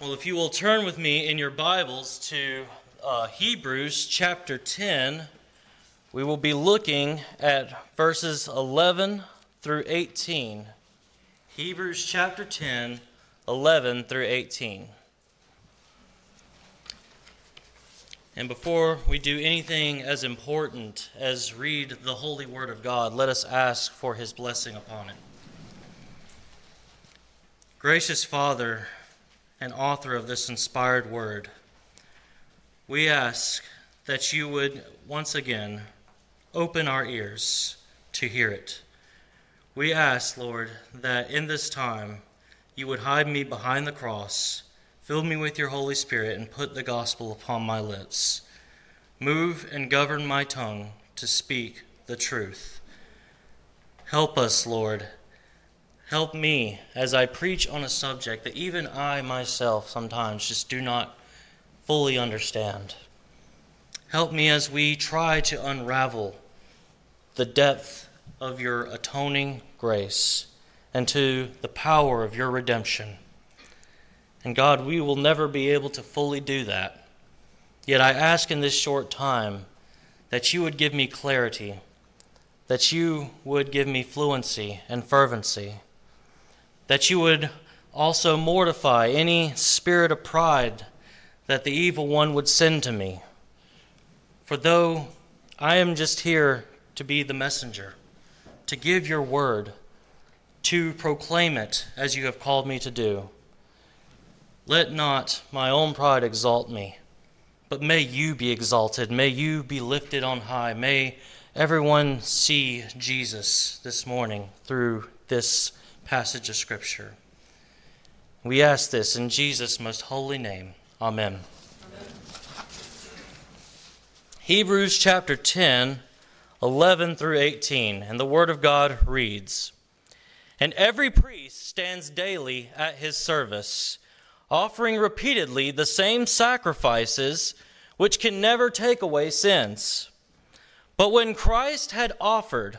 Well, if you will turn with me in your Bibles to uh, Hebrews chapter 10, we will be looking at verses 11 through 18. Hebrews chapter 10, 11 through 18. And before we do anything as important as read the holy word of God, let us ask for his blessing upon it. Gracious Father, and author of this inspired word, we ask that you would once again open our ears to hear it. We ask, Lord, that in this time you would hide me behind the cross, fill me with your Holy Spirit, and put the gospel upon my lips. Move and govern my tongue to speak the truth. Help us, Lord Help me as I preach on a subject that even I myself sometimes just do not fully understand. Help me as we try to unravel the depth of your atoning grace and to the power of your redemption. And God, we will never be able to fully do that. Yet I ask in this short time that you would give me clarity, that you would give me fluency and fervency that you would also mortify any spirit of pride that the evil one would send to me. For though I am just here to be the messenger, to give your word, to proclaim it as you have called me to do, let not my own pride exalt me, but may you be exalted. May you be lifted on high. May everyone see Jesus this morning through this passage of Scripture. We ask this in Jesus' most holy name. Amen. Amen. Hebrews chapter 10, 11 through 18, and the Word of God reads And every priest stands daily at his service, offering repeatedly the same sacrifices which can never take away sins. But when Christ had offered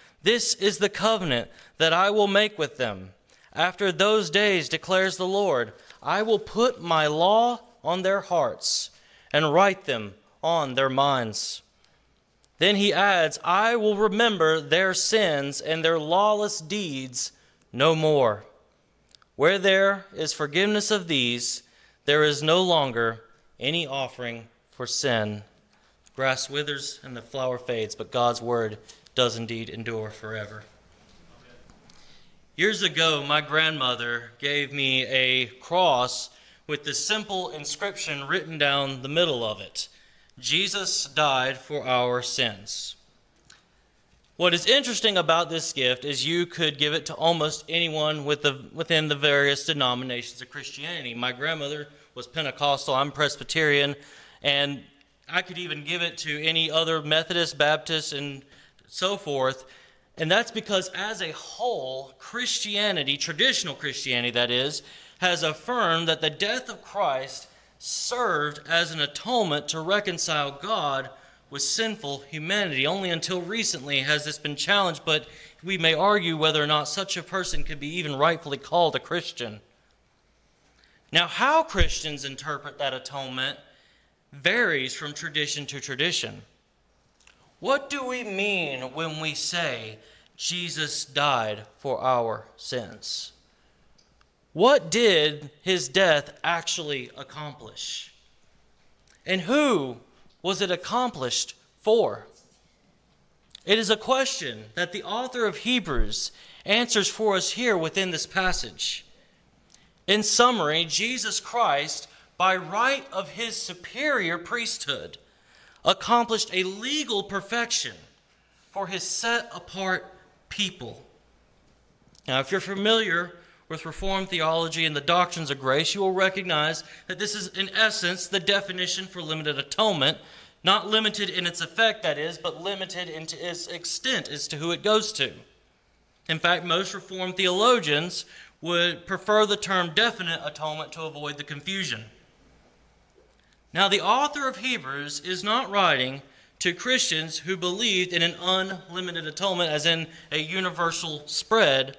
this is the covenant that I will make with them. After those days, declares the Lord, I will put my law on their hearts and write them on their minds. Then he adds, I will remember their sins and their lawless deeds no more. Where there is forgiveness of these, there is no longer any offering for sin. Grass withers and the flower fades, but God's word does indeed endure forever. Years ago, my grandmother gave me a cross with the simple inscription written down the middle of it Jesus died for our sins. What is interesting about this gift is you could give it to almost anyone with the, within the various denominations of Christianity. My grandmother was Pentecostal, I'm Presbyterian, and I could even give it to any other Methodist, Baptist, and so forth. And that's because, as a whole, Christianity, traditional Christianity that is, has affirmed that the death of Christ served as an atonement to reconcile God with sinful humanity. Only until recently has this been challenged, but we may argue whether or not such a person could be even rightfully called a Christian. Now, how Christians interpret that atonement varies from tradition to tradition. What do we mean when we say Jesus died for our sins? What did his death actually accomplish? And who was it accomplished for? It is a question that the author of Hebrews answers for us here within this passage. In summary, Jesus Christ, by right of his superior priesthood, accomplished a legal perfection for his set apart people. Now, if you're familiar with Reformed theology and the doctrines of grace, you will recognize that this is, in essence, the definition for limited atonement, not limited in its effect, that is, but limited in its extent as to who it goes to. In fact, most Reformed theologians would prefer the term definite atonement to avoid the confusion. Now, the author of Hebrews is not writing to Christians who believed in an unlimited atonement, as in a universal spread,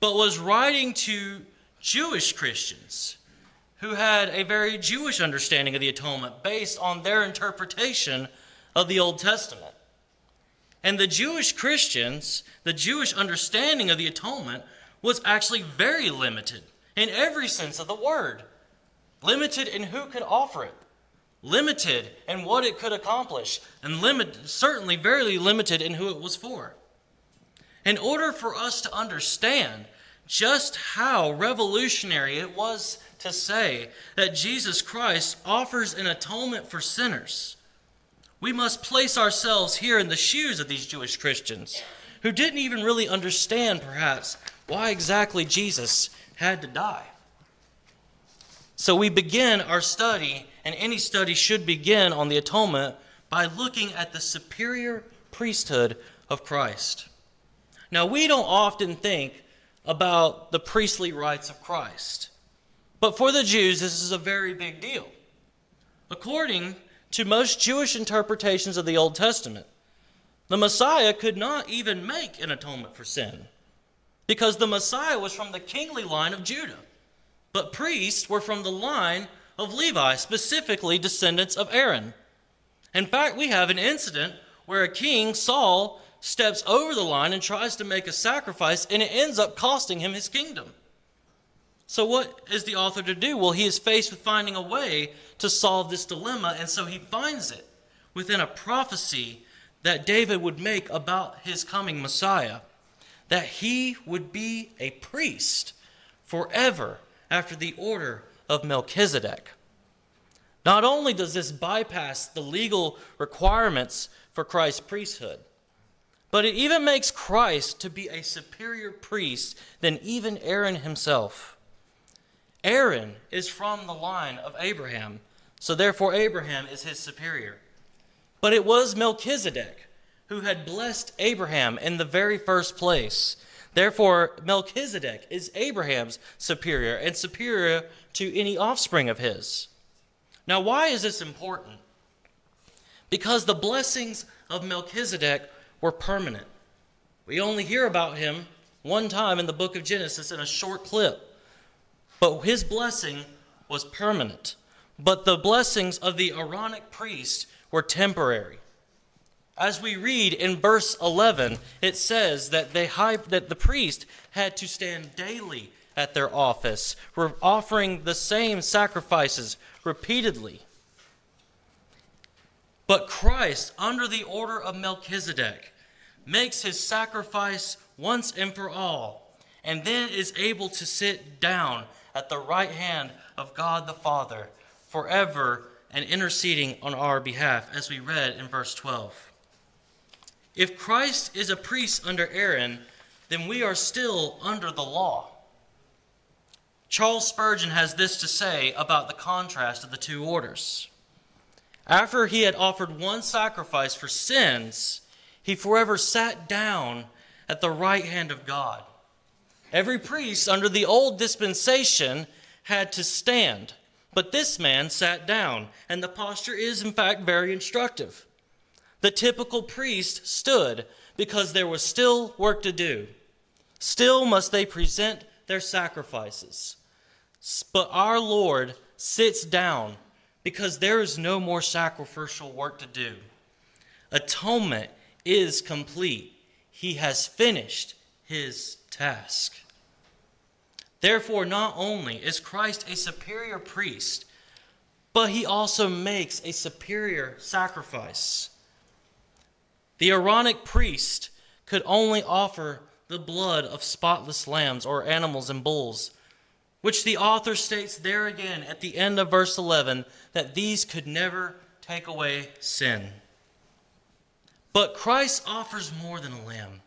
but was writing to Jewish Christians who had a very Jewish understanding of the atonement based on their interpretation of the Old Testament. And the Jewish Christians, the Jewish understanding of the atonement, was actually very limited in every sense of the word. Limited in who could offer it, limited in what it could accomplish, and limit, certainly very limited in who it was for. In order for us to understand just how revolutionary it was to say that Jesus Christ offers an atonement for sinners, we must place ourselves here in the shoes of these Jewish Christians who didn't even really understand, perhaps, why exactly Jesus had to die. So we begin our study, and any study should begin on the atonement by looking at the superior priesthood of Christ. Now, we don't often think about the priestly rights of Christ, but for the Jews, this is a very big deal. According to most Jewish interpretations of the Old Testament, the Messiah could not even make an atonement for sin because the Messiah was from the kingly line of Judah. But priests were from the line of Levi, specifically descendants of Aaron. In fact, we have an incident where a king, Saul, steps over the line and tries to make a sacrifice, and it ends up costing him his kingdom. So, what is the author to do? Well, he is faced with finding a way to solve this dilemma, and so he finds it within a prophecy that David would make about his coming Messiah that he would be a priest forever after the order of Melchizedek. Not only does this bypass the legal requirements for Christ's priesthood, but it even makes Christ to be a superior priest than even Aaron himself. Aaron is from the line of Abraham, so therefore Abraham is his superior. But it was Melchizedek who had blessed Abraham in the very first place Therefore, Melchizedek is Abraham's superior and superior to any offspring of his. Now, why is this important? Because the blessings of Melchizedek were permanent. We only hear about him one time in the book of Genesis in a short clip. But his blessing was permanent. But the blessings of the Aaronic priest were temporary. As we read in verse 11, it says that, they high, that the priest had to stand daily at their office, were offering the same sacrifices repeatedly. But Christ, under the order of Melchizedek, makes his sacrifice once and for all, and then is able to sit down at the right hand of God the Father forever and interceding on our behalf, as we read in verse 12. If Christ is a priest under Aaron, then we are still under the law. Charles Spurgeon has this to say about the contrast of the two orders. After he had offered one sacrifice for sins, he forever sat down at the right hand of God. Every priest under the old dispensation had to stand, but this man sat down, and the posture is, in fact, very instructive. The typical priest stood because there was still work to do. Still must they present their sacrifices. But our Lord sits down because there is no more sacrificial work to do. Atonement is complete. He has finished his task. Therefore, not only is Christ a superior priest, but he also makes a superior sacrifice. The Aaronic priest could only offer the blood of spotless lambs or animals and bulls, which the author states there again at the end of verse 11 that these could never take away sin. But Christ offers more than a lamb,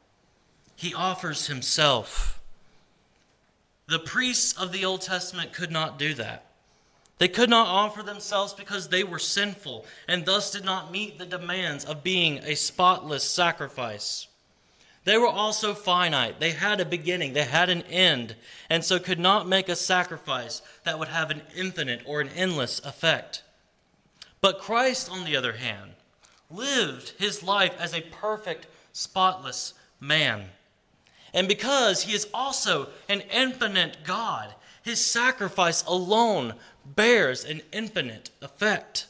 he offers himself. The priests of the Old Testament could not do that. They could not offer themselves because they were sinful and thus did not meet the demands of being a spotless sacrifice. They were also finite. They had a beginning, they had an end, and so could not make a sacrifice that would have an infinite or an endless effect. But Christ, on the other hand, lived his life as a perfect, spotless man. And because he is also an infinite God, his sacrifice alone bears an infinite effect.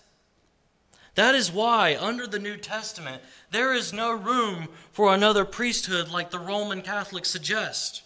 That is why, under the New Testament, there is no room for another priesthood like the Roman Catholics suggest.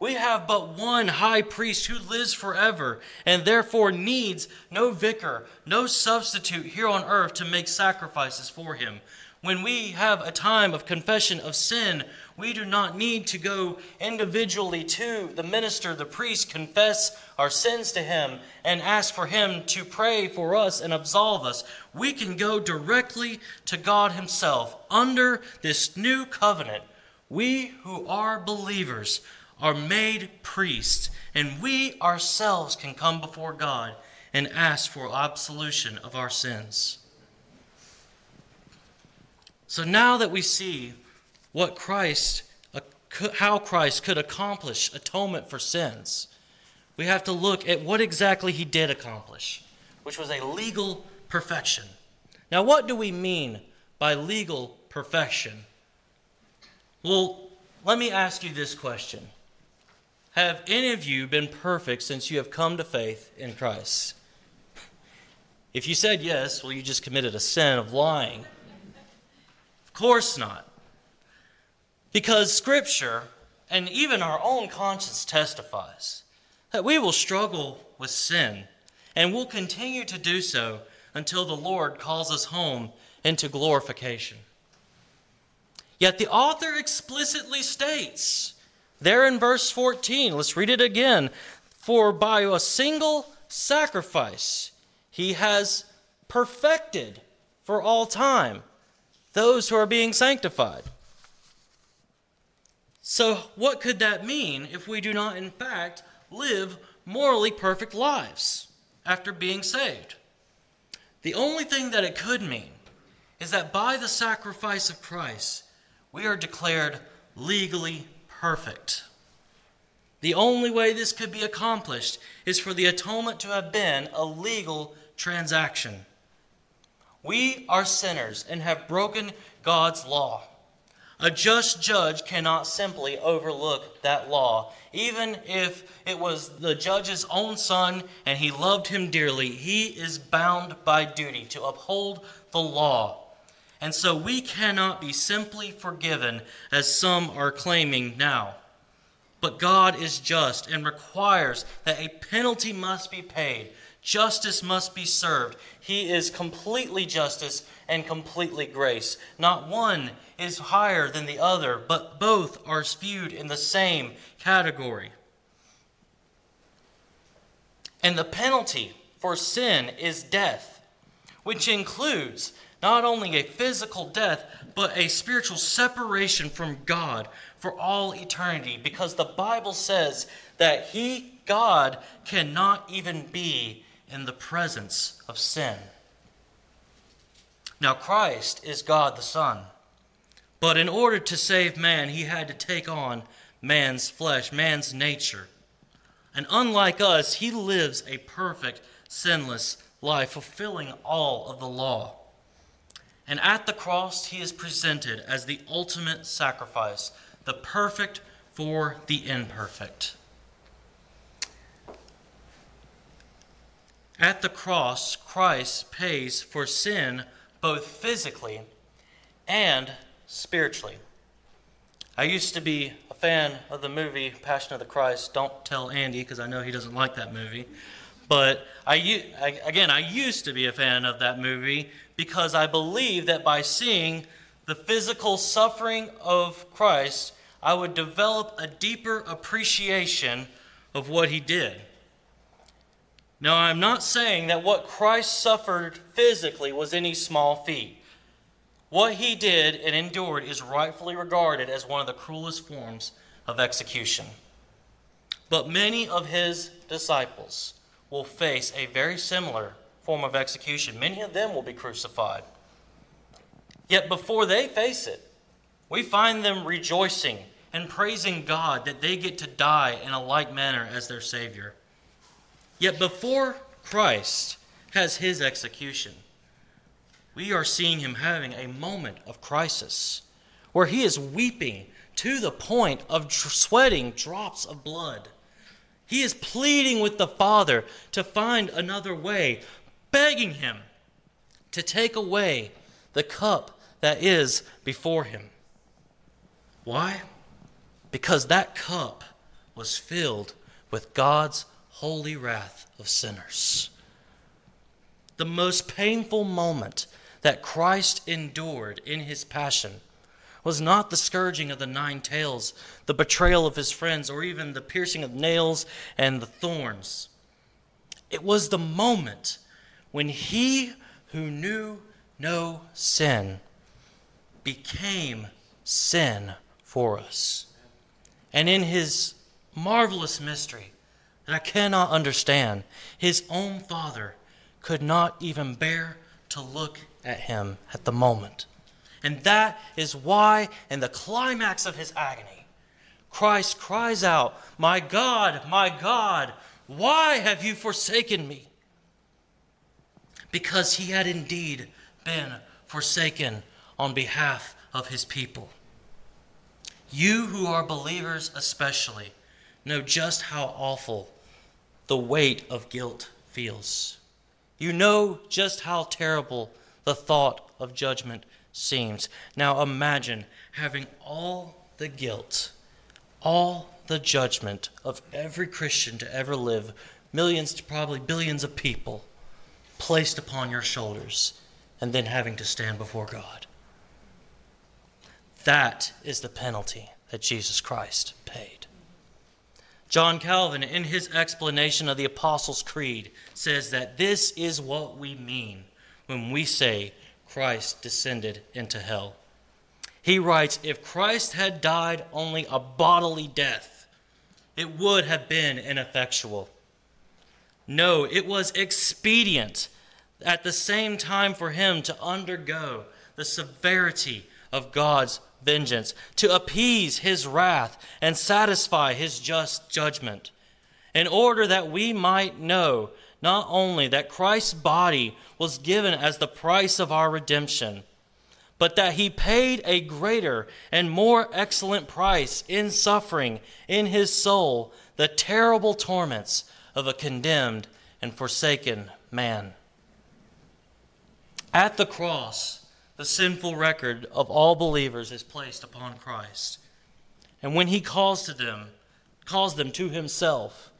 We have but one high priest who lives forever and therefore needs no vicar, no substitute here on earth to make sacrifices for him. When we have a time of confession of sin, we do not need to go individually to the minister, the priest, confess our sins to him, and ask for him to pray for us and absolve us. We can go directly to God Himself under this new covenant. We who are believers are made priests, and we ourselves can come before God and ask for absolution of our sins. So now that we see what Christ, how Christ could accomplish atonement for sins, we have to look at what exactly he did accomplish, which was a legal perfection. Now, what do we mean by legal perfection? Well, let me ask you this question Have any of you been perfect since you have come to faith in Christ? If you said yes, well, you just committed a sin of lying. Course not. Because Scripture and even our own conscience testifies that we will struggle with sin and will continue to do so until the Lord calls us home into glorification. Yet the author explicitly states, there in verse 14, let's read it again. For by a single sacrifice he has perfected for all time those who are being sanctified. So, what could that mean if we do not, in fact, live morally perfect lives after being saved? The only thing that it could mean is that by the sacrifice of Christ, we are declared legally perfect. The only way this could be accomplished is for the atonement to have been a legal transaction. We are sinners and have broken God's law. A just judge cannot simply overlook that law. Even if it was the judge's own son and he loved him dearly, he is bound by duty to uphold the law. And so we cannot be simply forgiven, as some are claiming now. But God is just and requires that a penalty must be paid, justice must be served. He is completely justice and completely grace. Not one is higher than the other, but both are viewed in the same category. And the penalty for sin is death, which includes not only a physical death, but a spiritual separation from God for all eternity, because the Bible says that He, God, cannot even be in the presence of sin. Now, Christ is God the Son. But in order to save man, he had to take on man's flesh, man's nature. And unlike us, he lives a perfect, sinless life, fulfilling all of the law. And at the cross, he is presented as the ultimate sacrifice, the perfect for the imperfect. At the cross, Christ pays for sin both physically and spiritually. I used to be a fan of the movie Passion of the Christ. Don't tell Andy because I know he doesn't like that movie. But I, again, I used to be a fan of that movie because I believe that by seeing the physical suffering of Christ, I would develop a deeper appreciation of what he did. Now, I'm not saying that what Christ suffered physically was any small feat. What he did and endured is rightfully regarded as one of the cruelest forms of execution. But many of his disciples will face a very similar form of execution. Many of them will be crucified. Yet before they face it, we find them rejoicing and praising God that they get to die in a like manner as their Savior. Yet before Christ has his execution, we are seeing him having a moment of crisis where he is weeping to the point of sweating drops of blood. He is pleading with the Father to find another way, begging him to take away the cup that is before him. Why? Because that cup was filled with God's holy wrath of sinners. The most painful moment that Christ endured in his passion was not the scourging of the nine tails, the betrayal of his friends, or even the piercing of nails and the thorns. It was the moment when he who knew no sin became sin for us. And in his marvelous mystery that I cannot understand, his own father could not even bear to look at him at the moment. And that is why, in the climax of his agony, Christ cries out, My God, my God, why have you forsaken me? Because he had indeed been forsaken on behalf of his people. You who are believers, especially, know just how awful the weight of guilt feels. You know just how terrible the thought of judgment seems. Now imagine having all the guilt, all the judgment of every Christian to ever live, millions to probably billions of people, placed upon your shoulders, and then having to stand before God. That is the penalty that Jesus Christ paid. John Calvin, in his explanation of the Apostles' Creed, says that this is what we mean when we say Christ descended into hell. He writes If Christ had died only a bodily death, it would have been ineffectual. No, it was expedient at the same time for him to undergo the severity of God's vengeance, to appease his wrath and satisfy his just judgment, in order that we might know not only that Christ's body was given as the price of our redemption, but that he paid a greater and more excellent price in suffering in his soul the terrible torments of a condemned and forsaken man. At the cross, the sinful record of all believers is placed upon Christ. And when he calls to them, calls them to himself,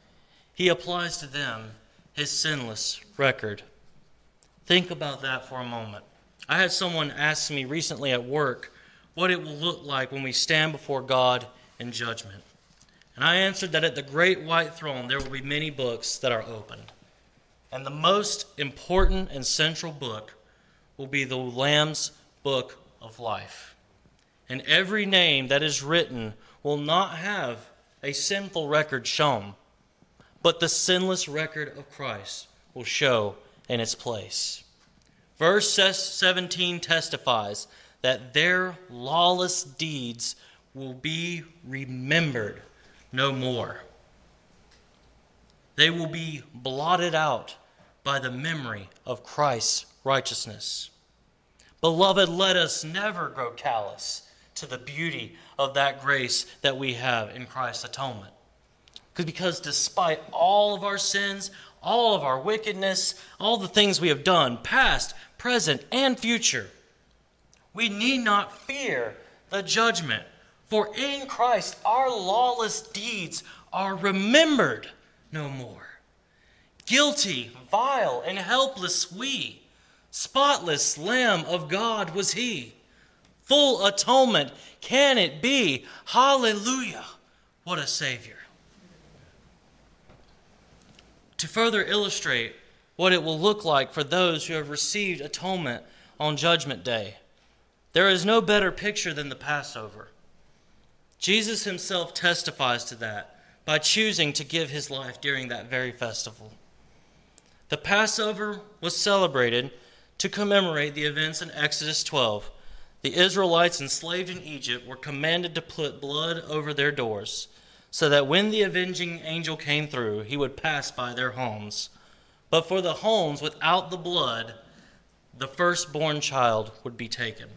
he applies to them his sinless record. Think about that for a moment. I had someone ask me recently at work what it will look like when we stand before God in judgment. And I answered that at the great white throne there will be many books that are opened. And the most important and central book will be the Lamb's book of life. And every name that is written will not have a sinful record shown, but the sinless record of Christ will show in its place. Verse 17 testifies that their lawless deeds will be remembered no more. They will be blotted out by the memory of Christ's righteousness. Beloved, let us never grow callous to the beauty of that grace that we have in Christ's atonement. Because despite all of our sins, all of our wickedness, all the things we have done, past, present, and future, we need not fear the judgment. For in Christ our lawless deeds are remembered no more. Guilty, vile, and helpless we, spotless Lamb of God was he. Full atonement can it be? Hallelujah! What a Savior. to further illustrate what it will look like for those who have received atonement on Judgment Day. There is no better picture than the Passover. Jesus himself testifies to that by choosing to give his life during that very festival. The Passover was celebrated to commemorate the events in Exodus 12. The Israelites enslaved in Egypt were commanded to put blood over their doors, so that when the avenging angel came through, he would pass by their homes. But for the homes without the blood, the firstborn child would be taken.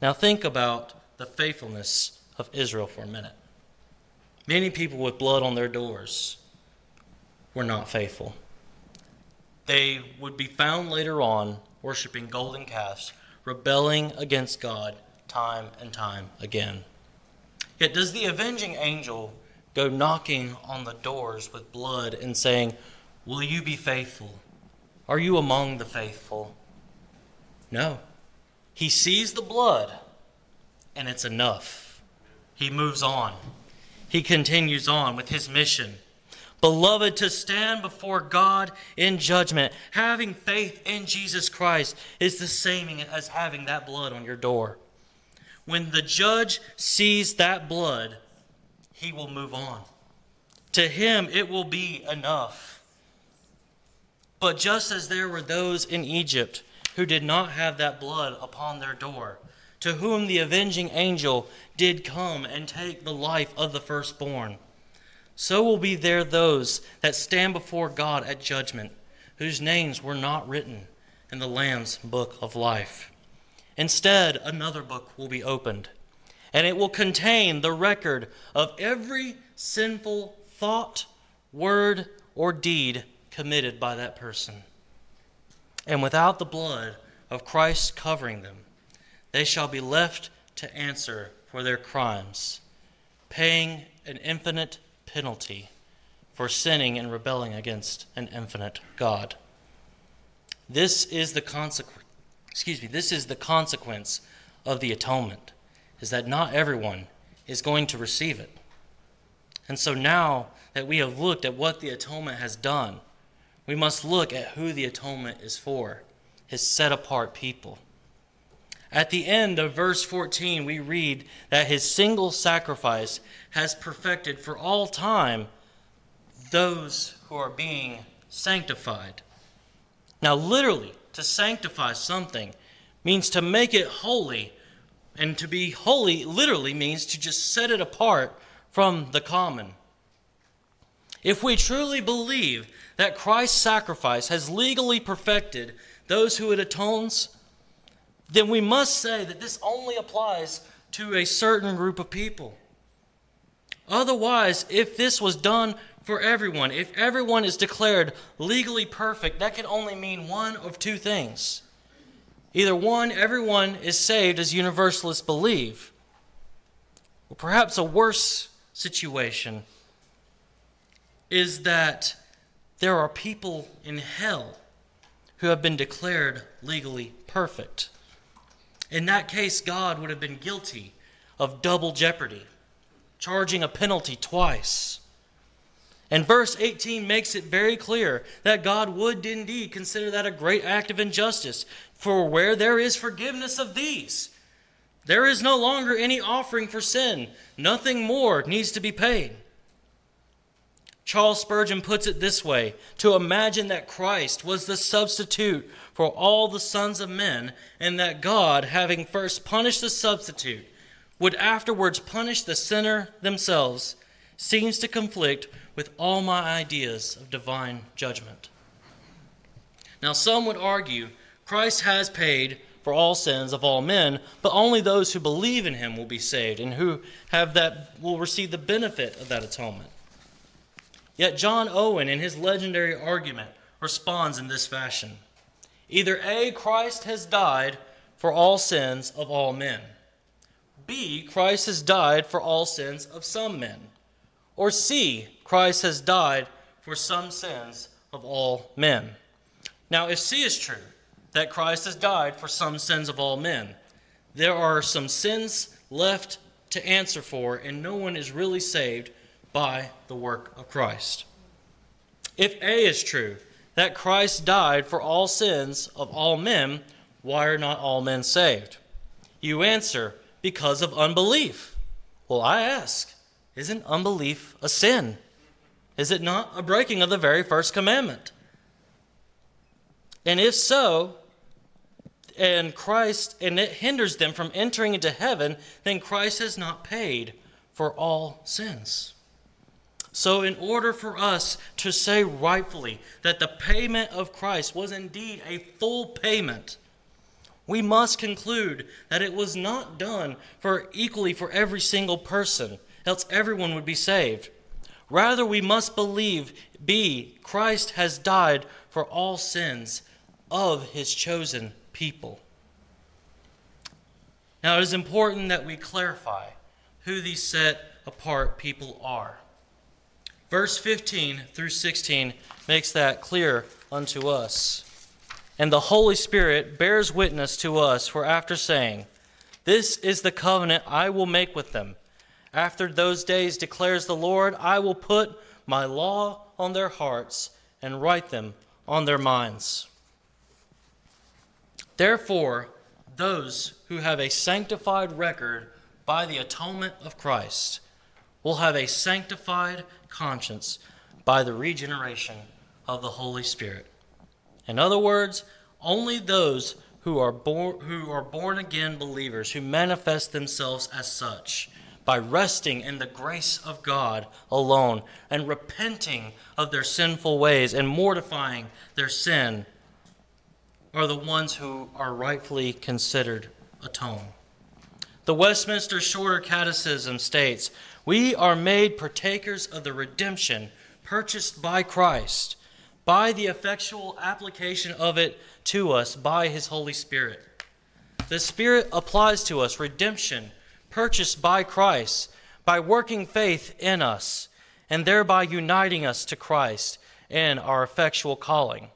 Now think about the faithfulness of Israel for a minute. Many people with blood on their doors were not faithful. They would be found later on worshiping golden calves, rebelling against God time and time again. Yet, does the avenging angel go knocking on the doors with blood and saying, Will you be faithful? Are you among the faithful? No. He sees the blood, and it's enough. He moves on. He continues on with his mission. Beloved, to stand before God in judgment, having faith in Jesus Christ, is the same as having that blood on your door. When the judge sees that blood, he will move on. To him, it will be enough. But just as there were those in Egypt who did not have that blood upon their door, to whom the avenging angel did come and take the life of the firstborn, so will be there those that stand before God at judgment, whose names were not written in the Lamb's book of life. Instead, another book will be opened, and it will contain the record of every sinful thought, word, or deed committed by that person. And without the blood of Christ covering them, they shall be left to answer for their crimes, paying an infinite penalty for sinning and rebelling against an infinite God. This is the consequence excuse me, this is the consequence of the atonement, is that not everyone is going to receive it. And so now that we have looked at what the atonement has done, we must look at who the atonement is for his set apart people. At the end of verse 14, we read that his single sacrifice has perfected for all time those who are being sanctified. Now, literally, to sanctify something means to make it holy. And to be holy literally means to just set it apart from the common. If we truly believe that Christ's sacrifice has legally perfected those who it atones, then we must say that this only applies to a certain group of people. Otherwise, if this was done for everyone. If everyone is declared legally perfect, that can only mean one of two things. Either one, everyone is saved as universalists believe, or perhaps a worse situation is that there are people in hell who have been declared legally perfect. In that case, God would have been guilty of double jeopardy, charging a penalty twice. And verse 18 makes it very clear that God would indeed consider that a great act of injustice. For where there is forgiveness of these, there is no longer any offering for sin. Nothing more needs to be paid. Charles Spurgeon puts it this way to imagine that Christ was the substitute for all the sons of men, and that God, having first punished the substitute, would afterwards punish the sinner themselves, seems to conflict with all my ideas of divine judgment. Now, some would argue Christ has paid for all sins of all men, but only those who believe in him will be saved and who have that will receive the benefit of that atonement. Yet John Owen in his legendary argument responds in this fashion. Either A Christ has died for all sins of all men. B Christ has died for all sins of some men. Or C Christ has died for some sins of all men. Now, if C is true, that Christ has died for some sins of all men, there are some sins left to answer for, and no one is really saved by the work of Christ. If A is true, that Christ died for all sins of all men, why are not all men saved? You answer, because of unbelief. Well, I ask, isn't unbelief a sin? Is it not a breaking of the very first commandment? And if so, and Christ, and it hinders them from entering into heaven, then Christ has not paid for all sins. So, in order for us to say rightfully that the payment of Christ was indeed a full payment, we must conclude that it was not done for equally for every single person, else everyone would be saved. Rather, we must believe, B, Christ has died for all sins of his chosen people. Now, it is important that we clarify who these set apart people are. Verse 15 through 16 makes that clear unto us. And the Holy Spirit bears witness to us, for after saying, This is the covenant I will make with them. After those days, declares the Lord, I will put my law on their hearts and write them on their minds. Therefore, those who have a sanctified record by the atonement of Christ will have a sanctified conscience by the regeneration of the Holy Spirit. In other words, only those who are born who are born again believers who manifest themselves as such by resting in the grace of God alone and repenting of their sinful ways and mortifying their sin are the ones who are rightfully considered atone. The Westminster Shorter Catechism states, We are made partakers of the redemption purchased by Christ by the effectual application of it to us by his Holy Spirit. The Spirit applies to us redemption purchased by Christ by working faith in us and thereby uniting us to Christ in our effectual calling.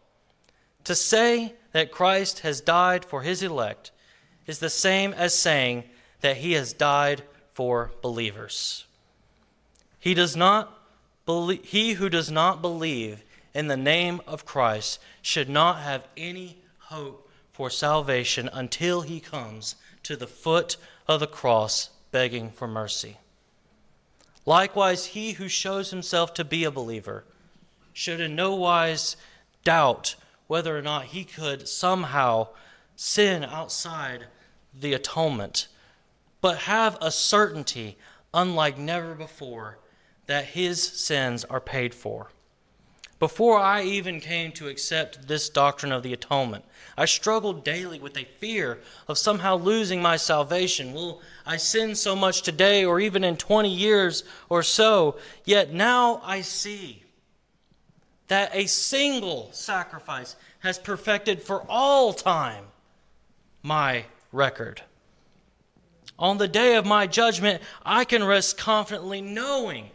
To say that Christ has died for his elect is the same as saying that he has died for believers. He does not believe, he who does not believe in the name of Christ should not have any hope for salvation until he comes to the foot of the cross begging for mercy. Likewise, he who shows himself to be a believer should in no wise doubt whether or not he could somehow sin outside the atonement but have a certainty, unlike never before, that his sins are paid for. Before I even came to accept this doctrine of the atonement, I struggled daily with a fear of somehow losing my salvation. Will I sin so much today or even in 20 years or so? Yet now I see that a single sacrifice has perfected for all time my record. On the day of my judgment, I can rest confidently knowing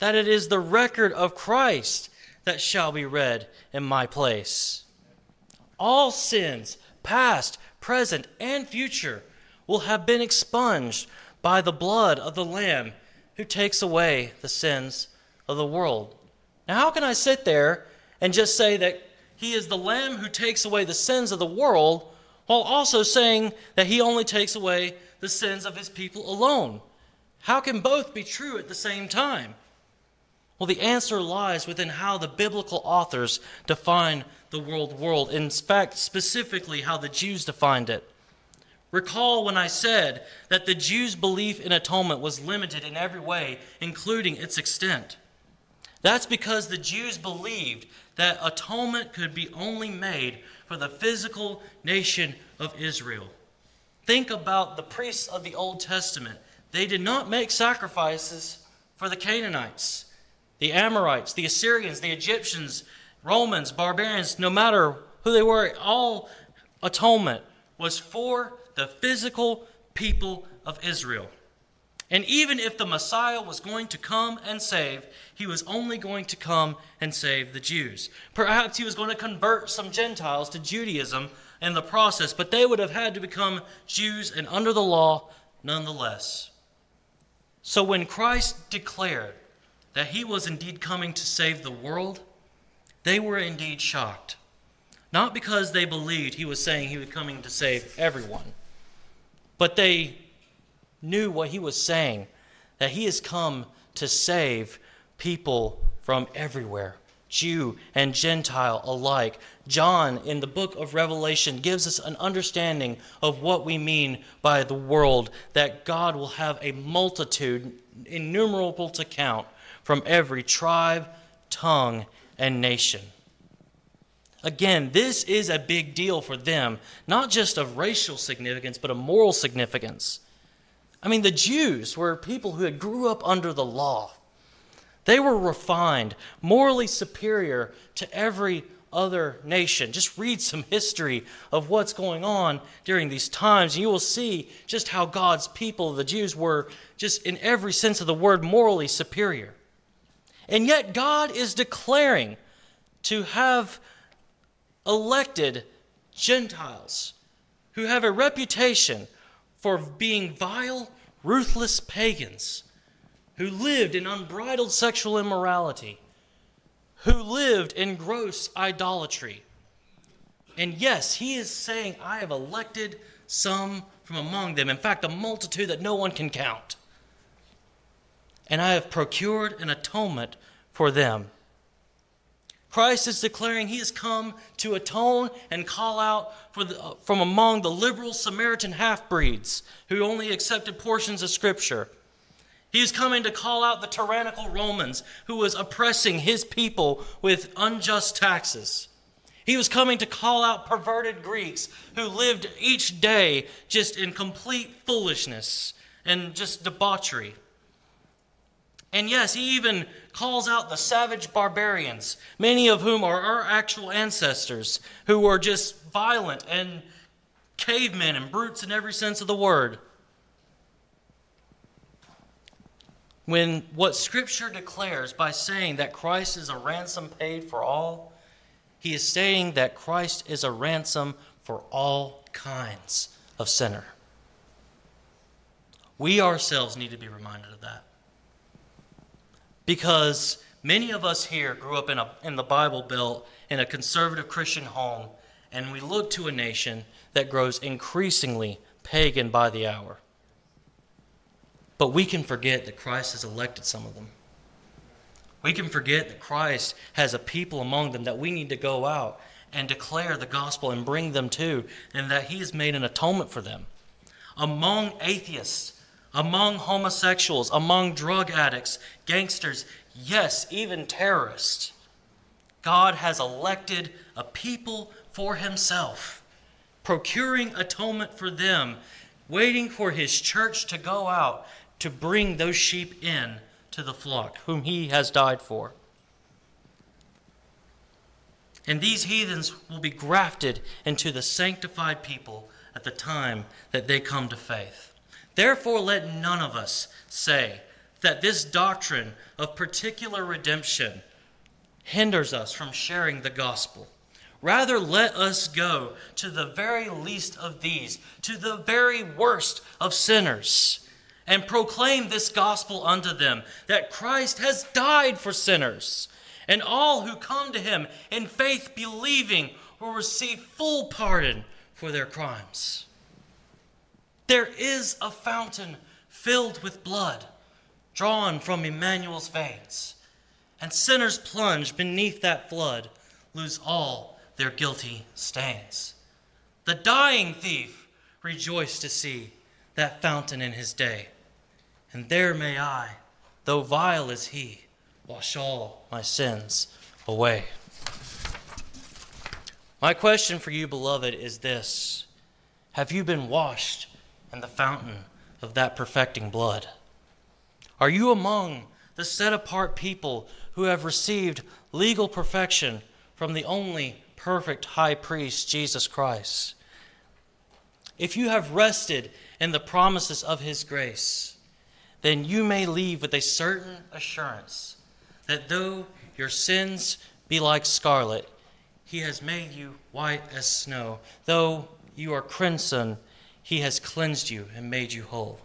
that it is the record of Christ that shall be read in my place. All sins, past, present, and future, will have been expunged by the blood of the Lamb who takes away the sins of the world. Now, how can I sit there and just say that He is the Lamb who takes away the sins of the world while also saying that He only takes away the sins of his people alone. How can both be true at the same time? Well, the answer lies within how the biblical authors define the world world, in fact, specifically how the Jews defined it. Recall when I said that the Jews' belief in atonement was limited in every way, including its extent. That's because the Jews believed that atonement could be only made for the physical nation of Israel. Think about the priests of the Old Testament. They did not make sacrifices for the Canaanites, the Amorites, the Assyrians, the Egyptians, Romans, barbarians, no matter who they were, all atonement was for the physical people of Israel. And even if the Messiah was going to come and save, he was only going to come and save the Jews. Perhaps he was going to convert some Gentiles to Judaism in the process, but they would have had to become Jews and under the law nonetheless. So when Christ declared that he was indeed coming to save the world, they were indeed shocked. Not because they believed he was saying he was coming to save everyone, but they knew what he was saying that he has come to save people from everywhere, Jew and Gentile alike. John, in the book of Revelation, gives us an understanding of what we mean by the world, that God will have a multitude, innumerable to count, from every tribe, tongue, and nation. Again, this is a big deal for them, not just of racial significance, but of moral significance. I mean, the Jews were people who had grew up under the law. They were refined, morally superior to every other nation. Just read some history of what's going on during these times, and you will see just how God's people, the Jews, were just in every sense of the word morally superior. And yet, God is declaring to have elected Gentiles who have a reputation for being vile, ruthless pagans who lived in unbridled sexual immorality, who lived in gross idolatry. And yes, he is saying, I have elected some from among them. In fact, a multitude that no one can count. And I have procured an atonement for them. Christ is declaring he has come to atone and call out the, uh, from among the liberal Samaritan half breeds who only accepted portions of Scripture. He is coming to call out the tyrannical Romans who was oppressing his people with unjust taxes. He was coming to call out perverted Greeks who lived each day just in complete foolishness and just debauchery. And yes, he even calls out the savage barbarians, many of whom are our actual ancestors, who were just violent and cavemen and brutes in every sense of the word. When what Scripture declares by saying that Christ is a ransom paid for all, he is saying that Christ is a ransom for all kinds of sinner. We ourselves need to be reminded of that because many of us here grew up in, a, in the Bible Belt in a conservative Christian home, and we look to a nation that grows increasingly pagan by the hour. But we can forget that Christ has elected some of them. We can forget that Christ has a people among them that we need to go out and declare the gospel and bring them to, and that He has made an atonement for them. Among atheists, among homosexuals, among drug addicts, gangsters, yes, even terrorists. God has elected a people for himself, procuring atonement for them, waiting for his church to go out to bring those sheep in to the flock, whom he has died for. And these heathens will be grafted into the sanctified people at the time that they come to faith. Therefore, let none of us say that this doctrine of particular redemption hinders us from sharing the gospel. Rather, let us go to the very least of these, to the very worst of sinners, and proclaim this gospel unto them that Christ has died for sinners, and all who come to him in faith believing will receive full pardon for their crimes. There is a fountain filled with blood drawn from Emmanuel's veins, and sinners plunge beneath that flood lose all their guilty stains. The dying thief rejoiced to see that fountain in his day, and there may I, though vile as he, wash all my sins away. My question for you, beloved, is this Have you been washed and the fountain of that perfecting blood? Are you among the set apart people who have received legal perfection from the only perfect high priest, Jesus Christ? If you have rested in the promises of his grace, then you may leave with a certain assurance that though your sins be like scarlet, he has made you white as snow. Though you are crimson, he has cleansed you and made you whole.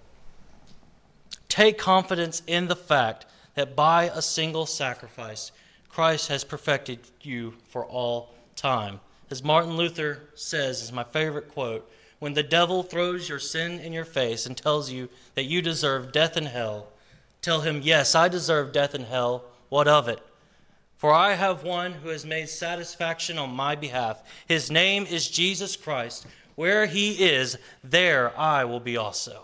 Take confidence in the fact that by a single sacrifice, Christ has perfected you for all time. As Martin Luther says, is my favorite quote when the devil throws your sin in your face and tells you that you deserve death and hell, Tell him, Yes, I deserve death and hell. What of it? For I have one who has made satisfaction on my behalf. His name is Jesus Christ. Where he is, there I will be also.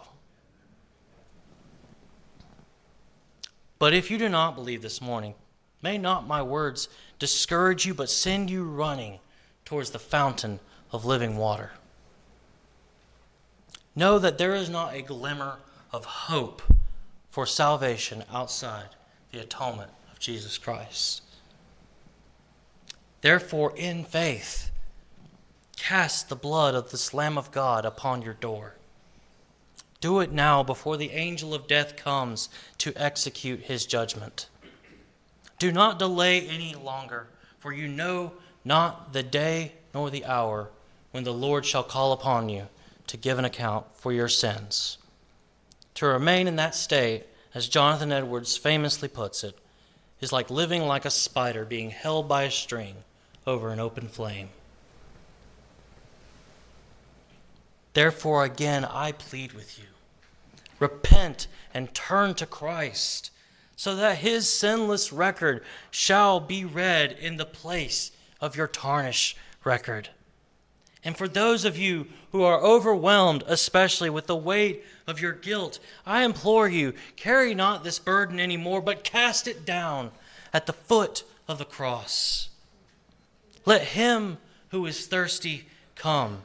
But if you do not believe this morning, may not my words discourage you, but send you running towards the fountain of living water. Know that there is not a glimmer of hope for salvation outside the atonement of Jesus Christ. Therefore, in faith, cast the blood of this Lamb of God upon your door. Do it now before the angel of death comes to execute his judgment. Do not delay any longer, for you know not the day nor the hour when the Lord shall call upon you to give an account for your sins. To remain in that state, as Jonathan Edwards famously puts it, is like living like a spider being held by a string over an open flame. Therefore, again, I plead with you repent and turn to Christ, so that his sinless record shall be read in the place of your tarnished record. And for those of you who are overwhelmed, especially with the weight of your guilt, I implore you, carry not this burden any more, but cast it down at the foot of the cross. Let him who is thirsty come,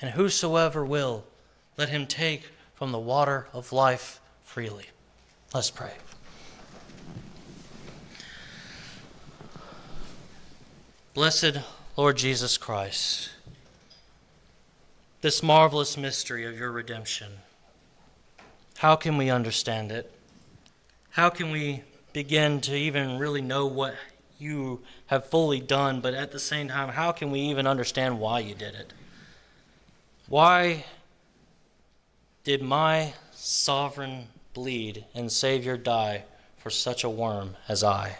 and whosoever will, let him take from the water of life freely. Let's pray. Blessed Lord Jesus Christ this marvelous mystery of your redemption. How can we understand it? How can we begin to even really know what you have fully done, but at the same time, how can we even understand why you did it? Why did my sovereign bleed and Savior die for such a worm as I?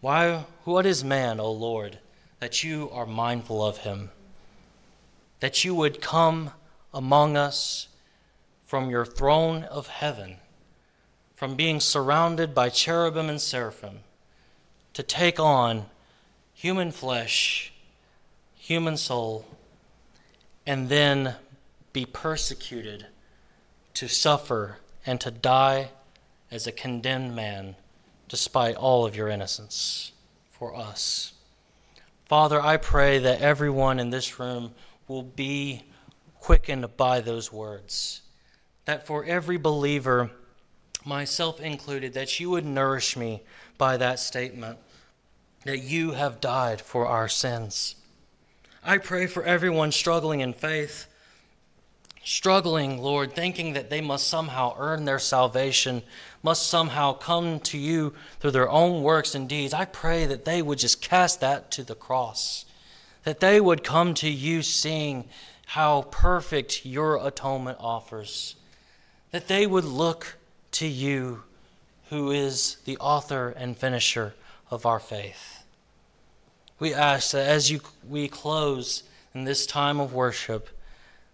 Why, what is man, O Lord, that you are mindful of him? that you would come among us from your throne of heaven, from being surrounded by cherubim and seraphim, to take on human flesh, human soul, and then be persecuted, to suffer, and to die as a condemned man, despite all of your innocence for us. Father, I pray that everyone in this room will be quickened by those words. That for every believer, myself included, that you would nourish me by that statement, that you have died for our sins. I pray for everyone struggling in faith, struggling, Lord, thinking that they must somehow earn their salvation, must somehow come to you through their own works and deeds. I pray that they would just cast that to the cross that they would come to you seeing how perfect your atonement offers, that they would look to you, who is the author and finisher of our faith. We ask that as you, we close in this time of worship,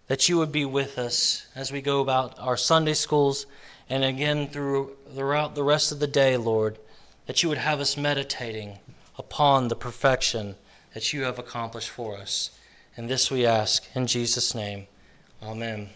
that you would be with us as we go about our Sunday schools and again through, throughout the rest of the day, Lord, that you would have us meditating upon the perfection that you have accomplished for us. And this we ask in Jesus' name. Amen.